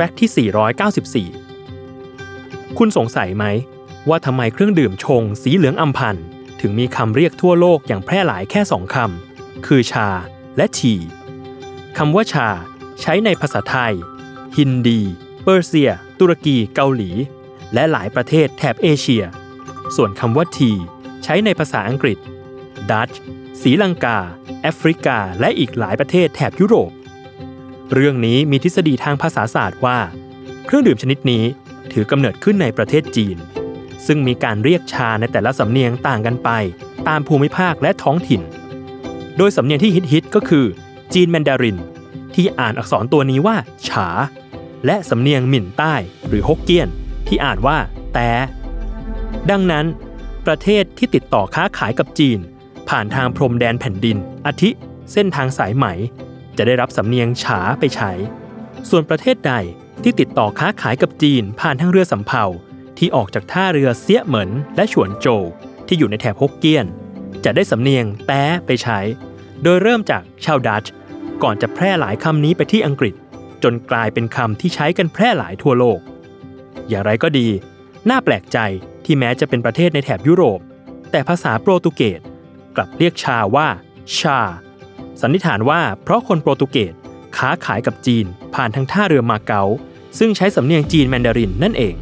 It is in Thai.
ฟกต์ที่ 494 คุณสงสัยไหม ว่าทำไมเครื่องดื่มชง สีเหลืองอำพันธ์ถึงมีคำเรียกทั่วโลกอย่างแพร่หลายแค่สองคำ คือชาและทีคำว่าชาใช้ในภาษาไทย ฮินดี เปอร์เซีย ตุรกี เกาหลี และหลายประเทศแถบเอเชีย ส่วนคำว่าทีใช้ในภาษาอังกฤษ ดัตช์ศรีลังกา แอฟริกา และอีกหลายประเทศแถบยุโรป เรื่องนี้มีทฤษฎีทางภาษาศาสตร์ว่า เครื่องดื่มชนิดนี้ถือกำเนิดขึ้นในประเทศจีน ซึ่งมีการเรียกชาในแต่ละสำเนียงต่างกันไป ตามภูมิภาคและท้องถิ่น โดยสำเนียงที่ฮิตๆก็คือ จีนแมนดาริน ที่อ่านอักษรตัวนี้ว่า ฉา และสำเนียงหมิ่นใต้หรือฮกเกี้ยน ที่อ่านว่า แต่ ดังนั้น ประเทศที่ติดต่อค้าขายกับจีน ผ่านทางพรมแดนแผ่นดินอาทิ เส้นทางสายไหม จะได้รับสำเนียงฉาไปใช้ ส่วนประเทศใดที่ติดต่อค้าขายกับจีนผ่านทางเรือสำเภาที่ออกจากท่าเรือเสียเหมินและฉวนโจวที่อยู่ในแถบฮกเกี้ยน จะได้สำเนียงแต้ไปใช้ โดยเริ่มจากชาวดัตช์ก่อนจะแพร่หลายคำนี้ไปที่อังกฤษ จนกลายเป็นคำที่ใช้กันแพร่หลายทั่วโลก อย่างไรก็ดี น่าแปลกใจที่แม้จะเป็นประเทศในแถบยุโรป แต่ภาษาโปรตุเกสกลับเรียกชาว่าชา สันนิษฐานว่าเพราะคนโปรตุเกสค้าขายกับจีนผ่านทางท่าเรือมาเก๊าซึ่งใช้สำเนียงจีนแมนดารินนั่นเอง